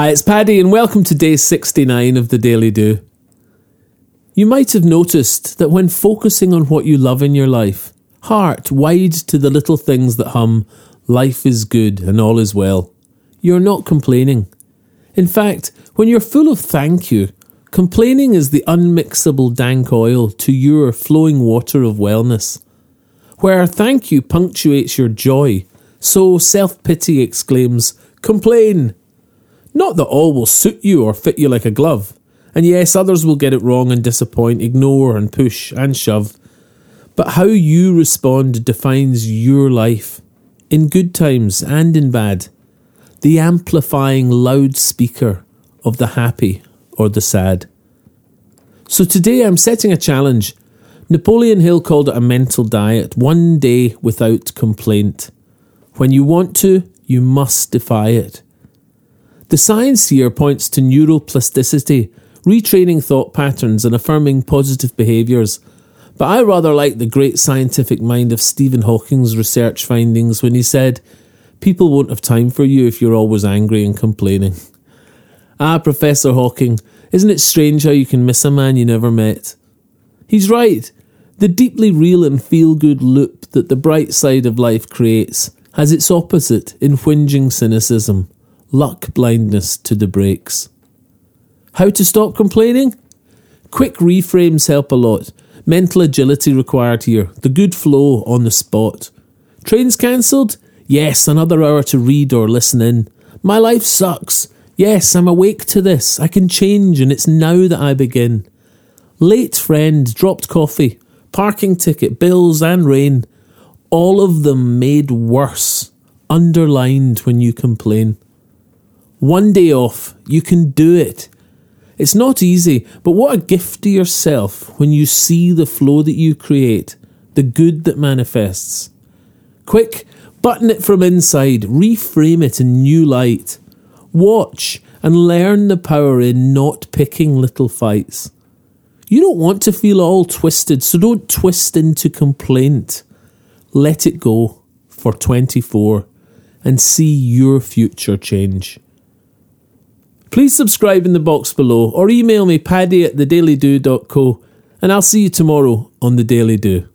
Hi, it's Paddy, and welcome to day 69 of the Daily Do. You might have noticed that when focusing on what you love in your life, heart wide to the little things that hum, life is good and all is well, you're not complaining. In fact, when you're full of thank you, complaining is the unmixable dank oil to your flowing water of wellness. Where thank you punctuates your joy, so self pity exclaims, Complain! Not that all will suit you or fit you like a glove. And yes, others will get it wrong and disappoint, ignore and push and shove. But how you respond defines your life, in good times and in bad. The amplifying loudspeaker of the happy or the sad. So today I'm setting a challenge. Napoleon Hill called it a mental diet, one day without complaint. When you want to, you must defy it. The science here points to neuroplasticity, retraining thought patterns and affirming positive behaviours. But I rather like the great scientific mind of Stephen Hawking's research findings when he said, People won't have time for you if you're always angry and complaining. Ah, Professor Hawking, isn't it strange how you can miss a man you never met? He's right. The deeply real and feel good loop that the bright side of life creates has its opposite in whinging cynicism luck blindness to the brakes. How to stop complaining? Quick reframes help a lot. Mental agility required here. The good flow on the spot. Trains cancelled? Yes, another hour to read or listen in. My life sucks. Yes, I'm awake to this. I can change, and it's now that I begin. Late friend, dropped coffee, parking ticket, bills, and rain. All of them made worse, underlined when you complain. One day off, you can do it. It's not easy, but what a gift to yourself when you see the flow that you create, the good that manifests. Quick, button it from inside, reframe it in new light. Watch and learn the power in not picking little fights. You don't want to feel all twisted, so don't twist into complaint. Let it go for 24 and see your future change. Please subscribe in the box below or email me paddy at thedailydo.co and I'll see you tomorrow on The Daily Do.